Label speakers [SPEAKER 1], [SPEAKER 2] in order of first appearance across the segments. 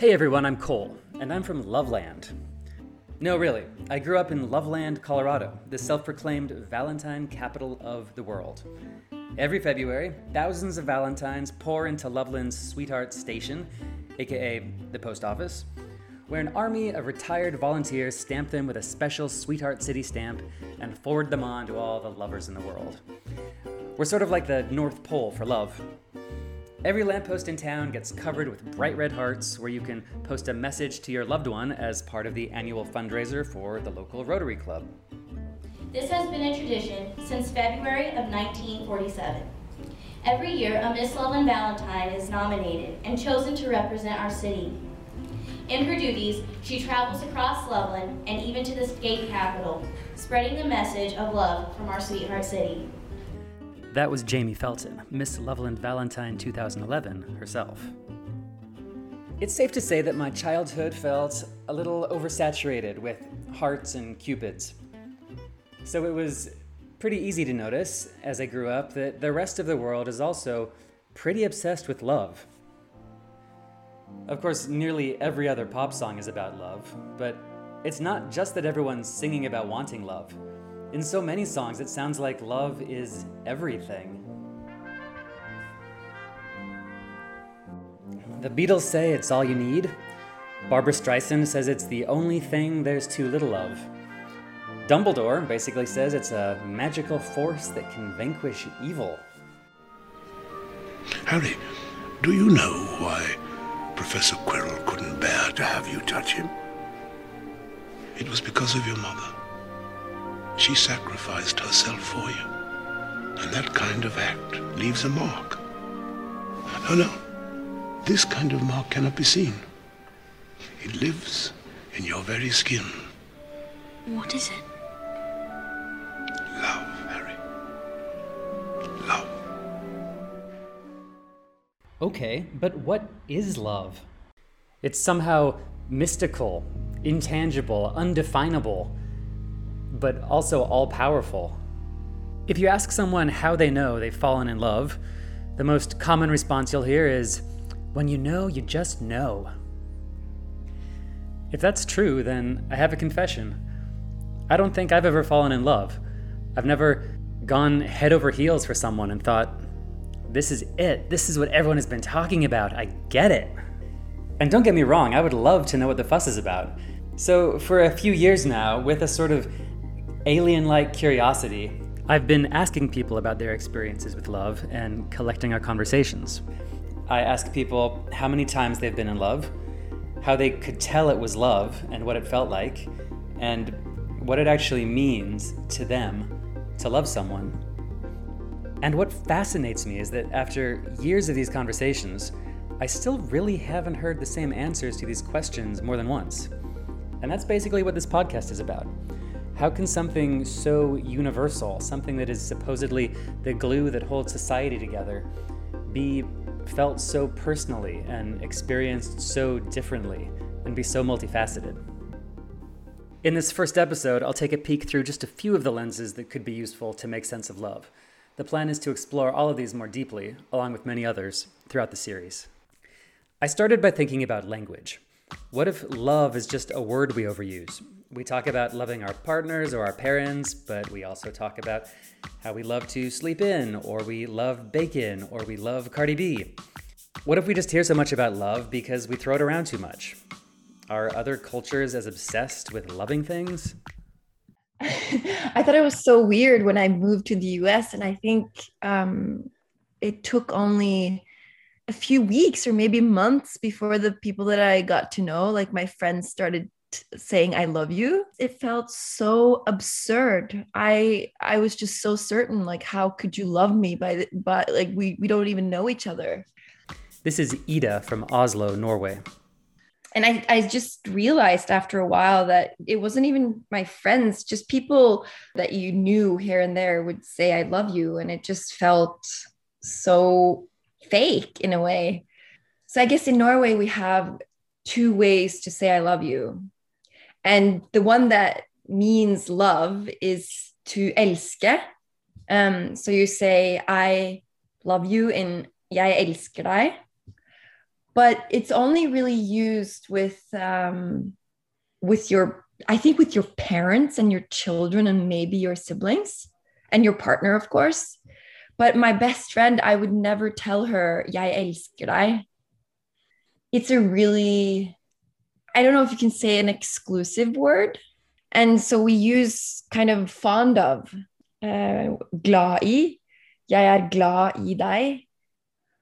[SPEAKER 1] Hey everyone, I'm Cole, and I'm from Loveland. No, really, I grew up in Loveland, Colorado, the self proclaimed Valentine capital of the world. Every February, thousands of Valentines pour into Loveland's Sweetheart Station, aka the post office, where an army of retired volunteers stamp them with a special Sweetheart City stamp and forward them on to all the lovers in the world. We're sort of like the North Pole for love. Every lamppost in town gets covered with bright red hearts where you can post a message to your loved one as part of the annual fundraiser for the local Rotary Club.
[SPEAKER 2] This has been a tradition since February of 1947. Every year, a Miss Loveland Valentine is nominated and chosen to represent our city. In her duties, she travels across Loveland and even to the state capital, spreading the message of love from our sweetheart city.
[SPEAKER 1] That was Jamie Felton, Miss Loveland Valentine 2011 herself. It's safe to say that my childhood felt a little oversaturated with hearts and cupids. So it was pretty easy to notice as I grew up that the rest of the world is also pretty obsessed with love. Of course, nearly every other pop song is about love, but it's not just that everyone's singing about wanting love. In so many songs, it sounds like love is everything. The Beatles say it's all you need. Barbra Streisand says it's the only thing there's too little of. Dumbledore basically says it's a magical force that can vanquish evil.
[SPEAKER 3] Harry, do you know why Professor Quirrell couldn't bear to have you touch him? It was because of your mother. She sacrificed herself for you. And that kind of act leaves a mark. No, no. This kind of mark cannot be seen. It lives in your very skin.
[SPEAKER 4] What is it?
[SPEAKER 3] Love, Harry. Love.
[SPEAKER 1] Okay, but what is love? It's somehow mystical, intangible, undefinable but also all powerful. If you ask someone how they know they've fallen in love, the most common response you'll hear is, When you know, you just know. If that's true, then I have a confession. I don't think I've ever fallen in love. I've never gone head over heels for someone and thought, this is it. This is what everyone has been talking about. I get it. And don't get me wrong, I would love to know what the fuss is about. So, for a few years now, with a sort of alien like curiosity, I've been asking people about their experiences with love and collecting our conversations. I ask people how many times they've been in love, how they could tell it was love and what it felt like, and what it actually means to them to love someone. And what fascinates me is that after years of these conversations, I still really haven't heard the same answers to these questions more than once. And that's basically what this podcast is about. How can something so universal, something that is supposedly the glue that holds society together, be felt so personally and experienced so differently and be so multifaceted? In this first episode, I'll take a peek through just a few of the lenses that could be useful to make sense of love. The plan is to explore all of these more deeply, along with many others, throughout the series. I started by thinking about language. What if love is just a word we overuse? We talk about loving our partners or our parents, but we also talk about how we love to sleep in, or we love bacon, or we love Cardi B. What if we just hear so much about love because we throw it around too much? Are other cultures as obsessed with loving things?
[SPEAKER 5] I thought it was so weird when I moved to the US, and I think um, it took only a few weeks or maybe months before the people that I got to know, like my friends, started saying i love you it felt so absurd. I i was just so certain like how could you love me by by like we we don't even know each other.
[SPEAKER 1] This is ida from oslo norway.
[SPEAKER 5] And I, I just realized after a while that it wasn't even my friends just people that you knew here and there would say i love you and it just felt so fake in a way. So i guess in norway we have two ways to say i love you and the one that means love is to elske. Um, so you say, I love you in jeg elsker deg. but it's only really used with um, with your I think with your parents and your children and maybe your siblings and your partner, of course. But my best friend, I would never tell her, Jeg elsker deg. It's a really, I don't know if you can say an exclusive word. And so we use kind of fond of, uh, glad i. Jeg er glad i deg.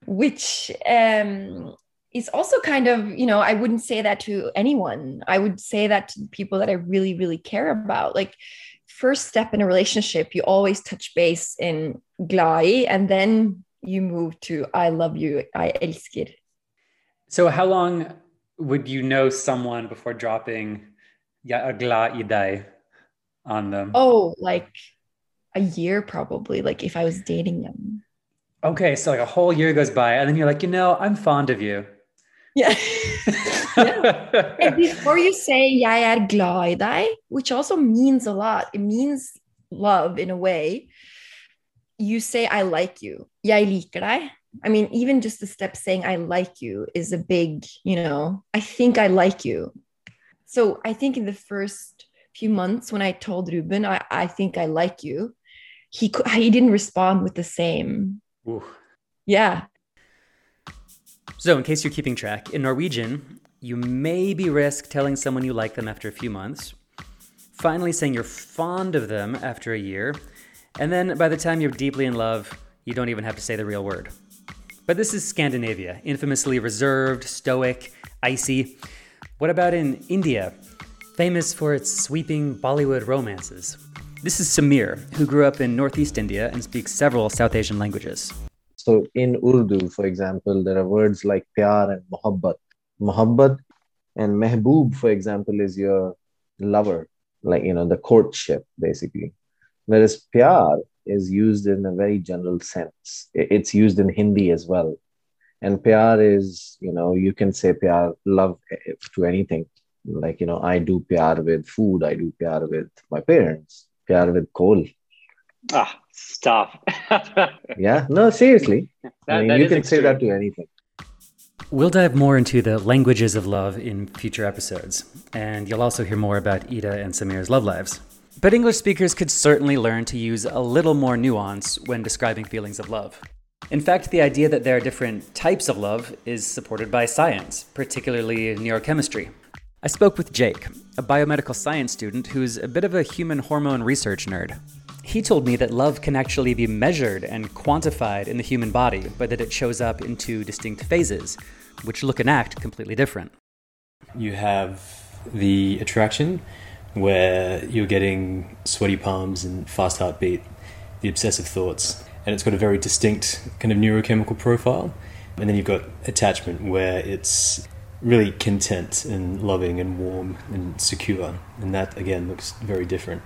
[SPEAKER 5] Which um, is also kind of, you know, I wouldn't say that to anyone. I would say that to people that I really, really care about. Like, first step in a relationship, you always touch base in glad i, and then you move to I love you, I elsker.
[SPEAKER 1] So, how long would you know someone before dropping "Jeg er glad i deg" on them?
[SPEAKER 5] Oh, like a year probably. Like if I was dating them.
[SPEAKER 1] Okay, so like a whole year goes by, and then you're like, you know, I'm fond of you.
[SPEAKER 5] Yeah. yeah. And before you say jeg er glad i deg, which also means a lot, it means love in a way, you say I like you. Jeg liker deg. I mean, even just the step saying I like you is a big, you know, I think I like you. So I think in the first few months when I told Ruben, I, I think I like you, he he didn't respond with the same.
[SPEAKER 1] Ooh.
[SPEAKER 5] Yeah.
[SPEAKER 1] So, in case you're keeping track, in Norwegian, you maybe risk telling someone you like them after a few months, finally saying you're fond of them after a year, and then by the time you're deeply in love, you don't even have to say the real word. But this is Scandinavia, infamously reserved, stoic, icy. What about in India, famous for its sweeping Bollywood romances? This is Samir, who grew up in Northeast India and speaks several South Asian languages.
[SPEAKER 6] So in Urdu, for example, there are words like pyar and mohabbat. Mohabbat and mehboob, for example, is your lover, like, you know, the courtship, basically. Whereas pyar is used in a very general sense. It's used in Hindi as well. And pyar is, you know, you can say pyar, love to anything. Like, you know, I do pyar with food, I do pyar with my parents, pyar with Cole.
[SPEAKER 7] Ah, stop.
[SPEAKER 6] yeah, no, seriously.
[SPEAKER 7] That-
[SPEAKER 6] I mean, you
[SPEAKER 7] is
[SPEAKER 6] can say that to anything.
[SPEAKER 1] We'll dive more into the languages of love in future episodes, and you'll also hear more about Ida and Samir's love lives. But English speakers could certainly learn to use a little more nuance when describing feelings of love. In fact, the idea that there are different types of love is supported by science, particularly neurochemistry. I spoke with Jake, a biomedical science student who's a bit of a human hormone research nerd. He told me that love can actually be measured and quantified in the human body, but that it shows up in two distinct phases, which look and act completely different.
[SPEAKER 8] You have the attraction, where you're getting sweaty palms and fast heartbeat, the obsessive thoughts, and it's got a very distinct kind of neurochemical profile. And then you've got attachment, where it's really content and loving and warm and secure, and that again looks very different.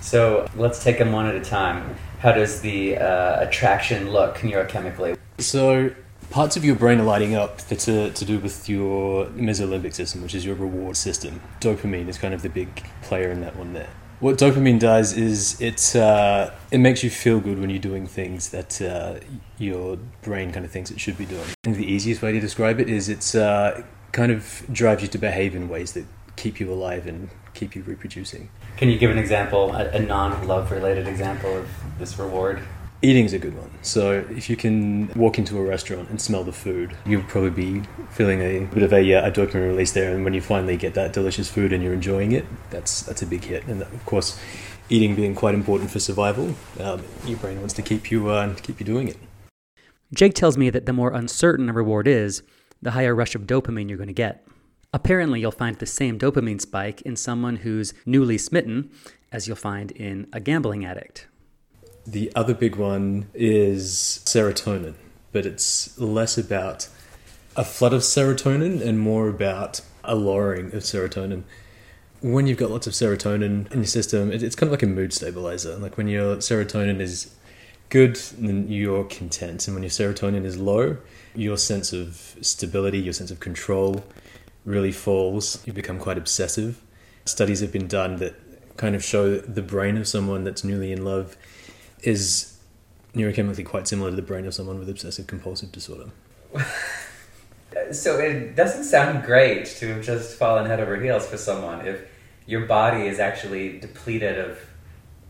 [SPEAKER 1] So let's take them one at a time. How does the uh, attraction look neurochemically?
[SPEAKER 8] So parts of your brain are lighting up that's to do with your mesolimbic system, which is your reward system. Dopamine is kind of the big player in that one there. What dopamine does is it uh, it makes you feel good when you're doing things that uh, your brain kind of thinks it should be doing. And the easiest way to describe it is it's uh, kind of drives you to behave in ways that keep you alive and keep you reproducing.
[SPEAKER 1] Can you give an example, a, a non love related example of this reward?
[SPEAKER 8] Eating's a good one. So if you can walk into a restaurant and smell the food, you'll probably be feeling a bit of a, uh, a dopamine release there. And when you finally get that delicious food and you're enjoying it, that's that's a big hit. And of course, eating being quite important for survival, um, your brain wants to keep you uh, keep you doing it.
[SPEAKER 1] Jake tells me that the more uncertain a reward is, the higher rush of dopamine you're going to get. Apparently, you'll find the same dopamine spike in someone who's newly smitten as you'll find in a gambling addict.
[SPEAKER 8] The other big one is serotonin, but it's less about a flood of serotonin and more about a lowering of serotonin. When you've got lots of serotonin in your system, it's kind of like a mood stabilizer. Like when your serotonin is good, then you're content. And when your serotonin is low, your sense of stability, your sense of control really falls. You become quite obsessive. Studies have been done that kind of show the brain of someone that's newly in love is neurochemically quite similar to the brain of someone with obsessive compulsive disorder.
[SPEAKER 1] so it doesn't sound great to have just fallen head over heels for someone if your body is actually depleted of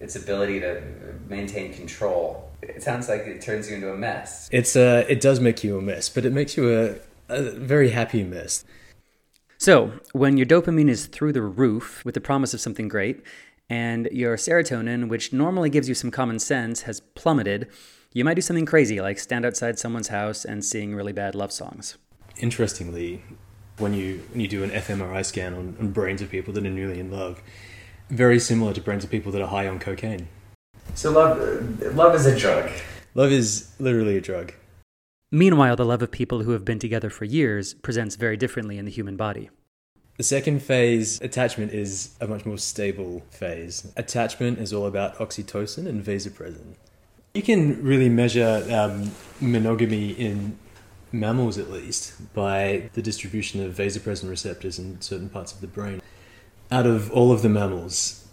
[SPEAKER 1] its ability to maintain control. It sounds like it turns you into a mess.
[SPEAKER 8] It's uh, it does make you a mess, but it makes you a, a very happy mess.
[SPEAKER 1] So, when your dopamine is through the roof with the promise of something great, and your serotonin, which normally gives you some common sense, has plummeted, you might do something crazy like stand outside someone's house and sing really bad love songs.
[SPEAKER 8] Interestingly, when you when you do an fMRI scan on, on brains of people that are newly in love, very similar to brains of people that are high on cocaine.
[SPEAKER 1] So love love is a drug.
[SPEAKER 8] Love is literally a drug.
[SPEAKER 1] Meanwhile, the love of people who have been together for years presents very differently in the human body.
[SPEAKER 8] The second phase, attachment, is a much more stable phase. Attachment is all about oxytocin and vasopressin. You can really measure um, monogamy in mammals, at least, by the distribution of vasopressin receptors in certain parts of the brain. Out of all of the mammals,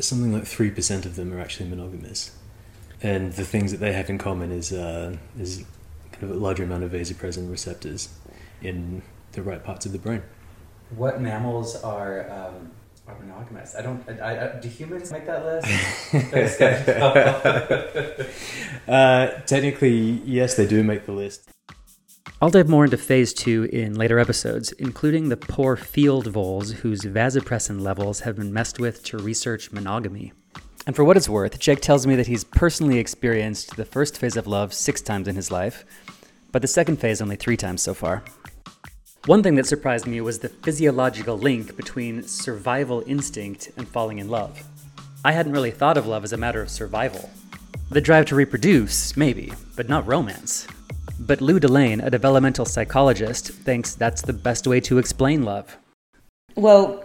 [SPEAKER 8] something like 3% of them are actually monogamous. And the things that they have in common is, uh, is kind of a larger amount of vasopressin receptors in the right parts of the brain.
[SPEAKER 1] What mammals are um, are monogamous? I don't. I, I, do humans make that
[SPEAKER 8] list? uh, technically, yes, they do make the list.
[SPEAKER 1] I'll dive more into phase two in later episodes, including the poor field voles whose vasopressin levels have been messed with to research monogamy. And for what it's worth, Jake tells me that he's personally experienced the first phase of love six times in his life, but the second phase only three times so far. One thing that surprised me was the physiological link between survival instinct and falling in love. I hadn't really thought of love as a matter of survival. The drive to reproduce, maybe, but not romance. But Lou Delane, a developmental psychologist, thinks that's the best way to explain love.
[SPEAKER 9] Well,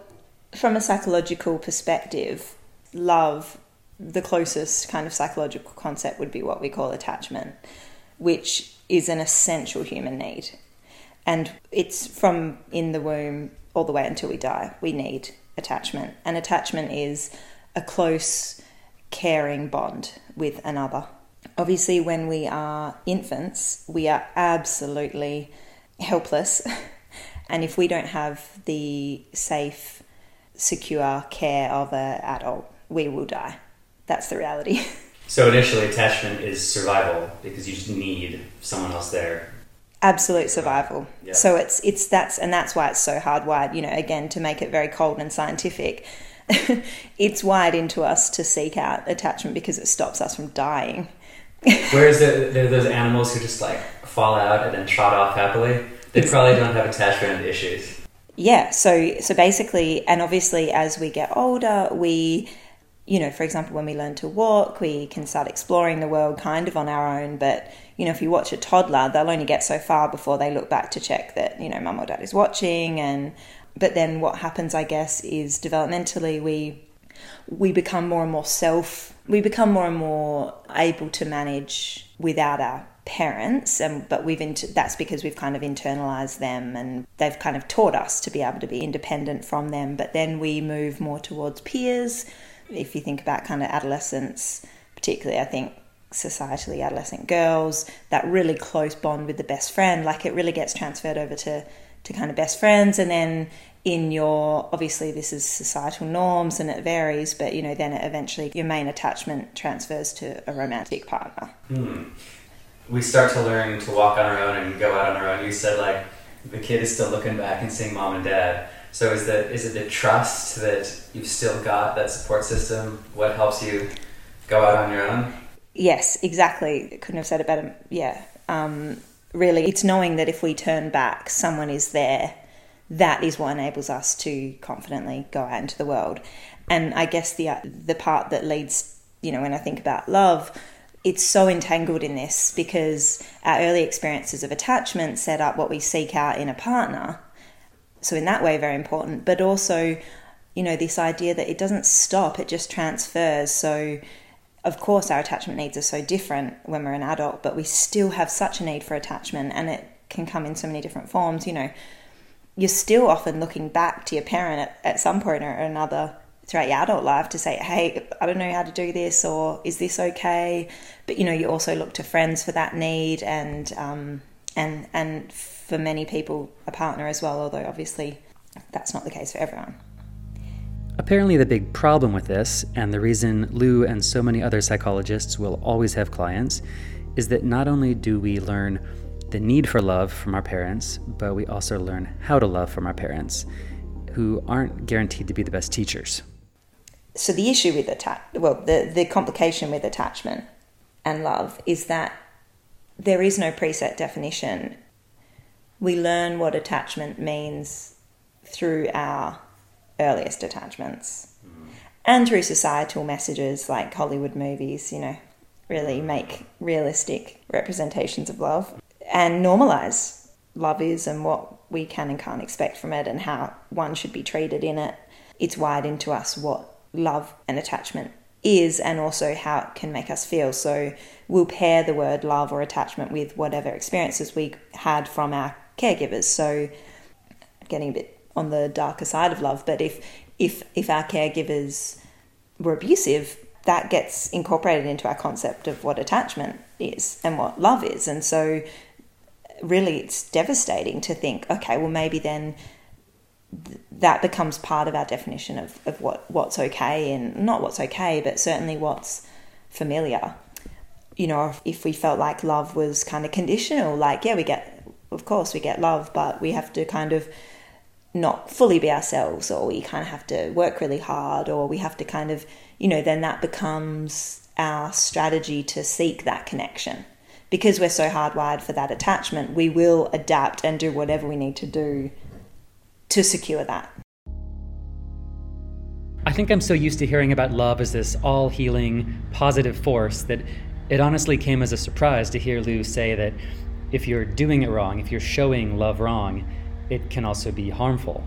[SPEAKER 9] from a psychological perspective, love, the closest kind of psychological concept would be what we call attachment, which is an essential human need and it's from in the womb all the way until we die. We need attachment, and attachment is a close, caring bond with another. Obviously, when we are infants, we are absolutely helpless. and if we don't have the safe, secure care of an adult, we will die. That's the reality.
[SPEAKER 1] so, initially, attachment is survival because you just need someone else there
[SPEAKER 9] absolute survival. Yeah. So it's it's that's and that's why it's so hardwired. You know, again to make it very cold and scientific, it's wired into us to seek out attachment because it stops us from dying.
[SPEAKER 1] Whereas the, the, those animals who just like fall out and then trot off happily, they probably don't have attachment issues.
[SPEAKER 9] Yeah. So so basically, and obviously, as we get older, we you know, for example, when we learn to walk, we can start exploring the world kind of on our own. But, you know, if you watch a toddler, they'll only get so far before they look back to check that, you know, mum or dad is watching. And, but then what happens, I guess, is developmentally we, we become more and more self, we become more and more able to manage without our parents and but we've inter- that's because we've kind of internalized them and they've kind of taught us to be able to be independent from them but then we move more towards peers if you think about kind of adolescence, particularly, I think societally adolescent girls, that really close bond with the best friend, like it really gets transferred over to, to kind of best friends. And then in your, obviously, this is societal norms and it varies, but you know, then eventually your main attachment transfers to a romantic partner.
[SPEAKER 1] Hmm. We start to learn to walk on our own and go out on our own. You said, like, the kid is still looking back and seeing mom and dad so is that is it the trust that you've still got that support system? What helps you go out on your own?
[SPEAKER 9] Yes, exactly. Couldn't have said it better. Yeah. Um, really, it's knowing that if we turn back, someone is there. That is what enables us to confidently go out into the world. And I guess the the part that leads, you know, when I think about love, it's so entangled in this because our early experiences of attachment set up what we seek out in a partner so in that way very important but also you know this idea that it doesn't stop it just transfers. So of course our attachment needs are so different when we're an adult but we still have such a need for attachment and it can come in so many different forms you know. You're still often looking back to your parent at, at some point or another throughout your adult life to say hey i don't know how to do this or is this okay? But you know you also look to friends for that need and um, and and for many people a partner as well. Although obviously that's not the case for everyone.
[SPEAKER 1] Apparently, the big problem with this, and the reason Lou and so many other psychologists will always have clients, is that not only do we learn the need for love from our parents, but we also learn how to love from our parents, who aren't guaranteed to be the best teachers.
[SPEAKER 9] So the issue with attach, well, the the complication with attachment and love is that there is no preset definition. We learn what attachment means through our earliest attachments mm-hmm. and through societal messages like Hollywood movies, you know, really make realistic representations of love and normalize love is and what we can and can't expect from it and how one should be treated in it. It's wired into us what love and attachment is and also how it can make us feel. So we'll pair the word love or attachment with whatever experiences we had from our caregivers. So getting a bit on the darker side of love, but if if if our caregivers were abusive, that gets incorporated into our concept of what attachment is and what love is. And so really it's devastating to think, okay, well maybe then th- that becomes part of our definition of, of what, what's okay and not what's okay, but certainly what's familiar. You know, if, if we felt like love was kind of conditional, like, yeah, we get, of course, we get love, but we have to kind of not fully be ourselves, or we kind of have to work really hard, or we have to kind of, you know, then that becomes our strategy to seek that connection. Because we're so hardwired for that attachment, we will adapt and do whatever we need to do to secure that.
[SPEAKER 1] I think I'm so used to hearing about love as this all healing, positive force that it honestly came as a surprise to hear Lou say that if you're doing it wrong, if you're showing love wrong, it can also be harmful.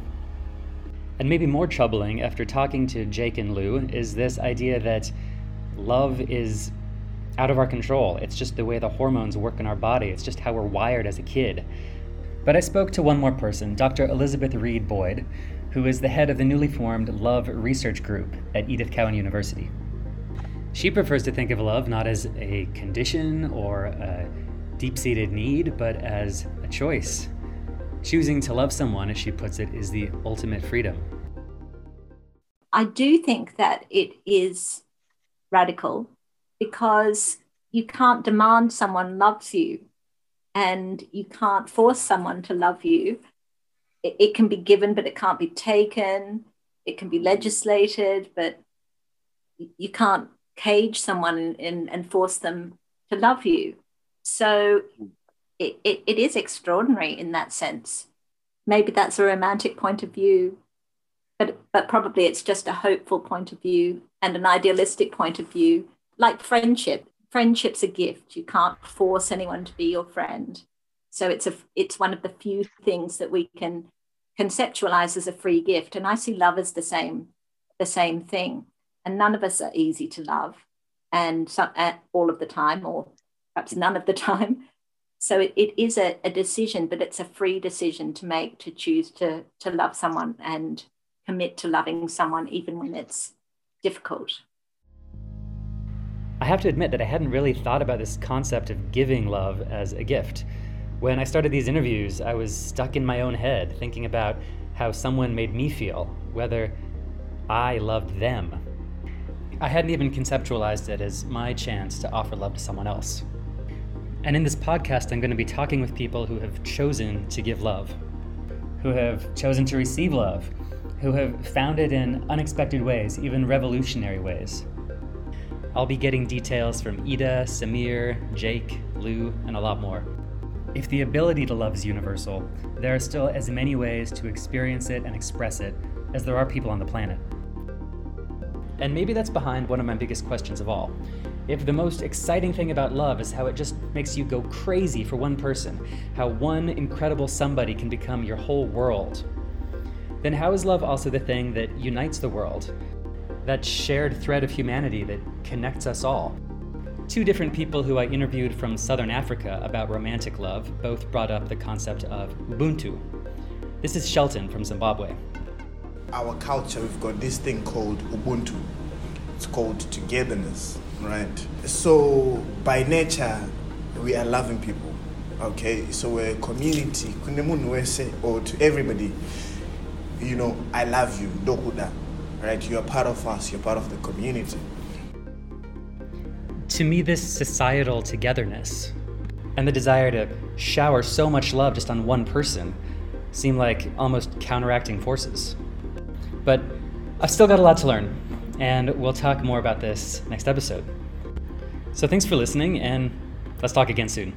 [SPEAKER 1] And maybe more troubling after talking to Jake and Lou is this idea that love is out of our control. It's just the way the hormones work in our body, it's just how we're wired as a kid. But I spoke to one more person, Dr. Elizabeth Reid Boyd, who is the head of the newly formed Love Research Group at Edith Cowan University. She prefers to think of love not as a condition or a deep seated need, but as a choice. Choosing to love someone, as she puts it, is the ultimate freedom.
[SPEAKER 10] I do think that it is radical because you can't demand someone loves you and you can't force someone to love you. It, it, can be given, but it can't be taken. It can be legislated, but you can't cage someone and, force them to love you. So it, it, it is extraordinary in that sense. Maybe that's a romantic point of view, but, but probably it's just a hopeful point of view and an idealistic point of view, like friendship friendship's a gift. You can't force anyone to be your friend. So it's a it's one of the few things that we can conceptualize as a free gift. And I see love as the same the same thing. And none of us are easy to love, and some, uh, all of the time, or perhaps none of the time. So it, it is a, a decision, but it's a free decision to make to choose to to love someone and commit to loving someone even when it's difficult.
[SPEAKER 1] I have to admit that I hadn't really thought about this concept of giving love as a gift. When I started these interviews, I was stuck in my own head, thinking about how someone made me feel, whether I loved them. I hadn't even conceptualized it as my chance to offer love to someone else. And in this podcast, I'm going to be talking with people who have chosen to give love, who have chosen to receive love, who have found it in unexpected ways, even revolutionary ways. I'll be getting details from Ida, Samir, Jake, Lou, and a lot more. If the ability to love is universal, there are still as many ways to experience it and express it as there are people on the planet. And maybe that's behind one of my biggest questions of all. If the most exciting thing about love is how it just makes you go crazy for one person, how one incredible somebody can become your whole world, then how is love also the thing that unites the world, that shared thread of humanity that connects us all. Two different people who I interviewed from southern Africa about romantic love both brought up the concept of Ubuntu. This is Shelton from Zimbabwe.
[SPEAKER 11] Our culture, we've got this thing called Ubuntu. It's called togetherness, right? So, by nature, we are loving people. Okay, so we're a community, or to everybody, you know, I love you, dokuda, right? You're part of us, you're part of the community.
[SPEAKER 1] To me, this societal togetherness and the desire to shower so much love just on one person seem like almost counteracting forces. But I've still got a lot to learn, and we'll talk more about this next episode. So thanks for listening, and let's talk again soon.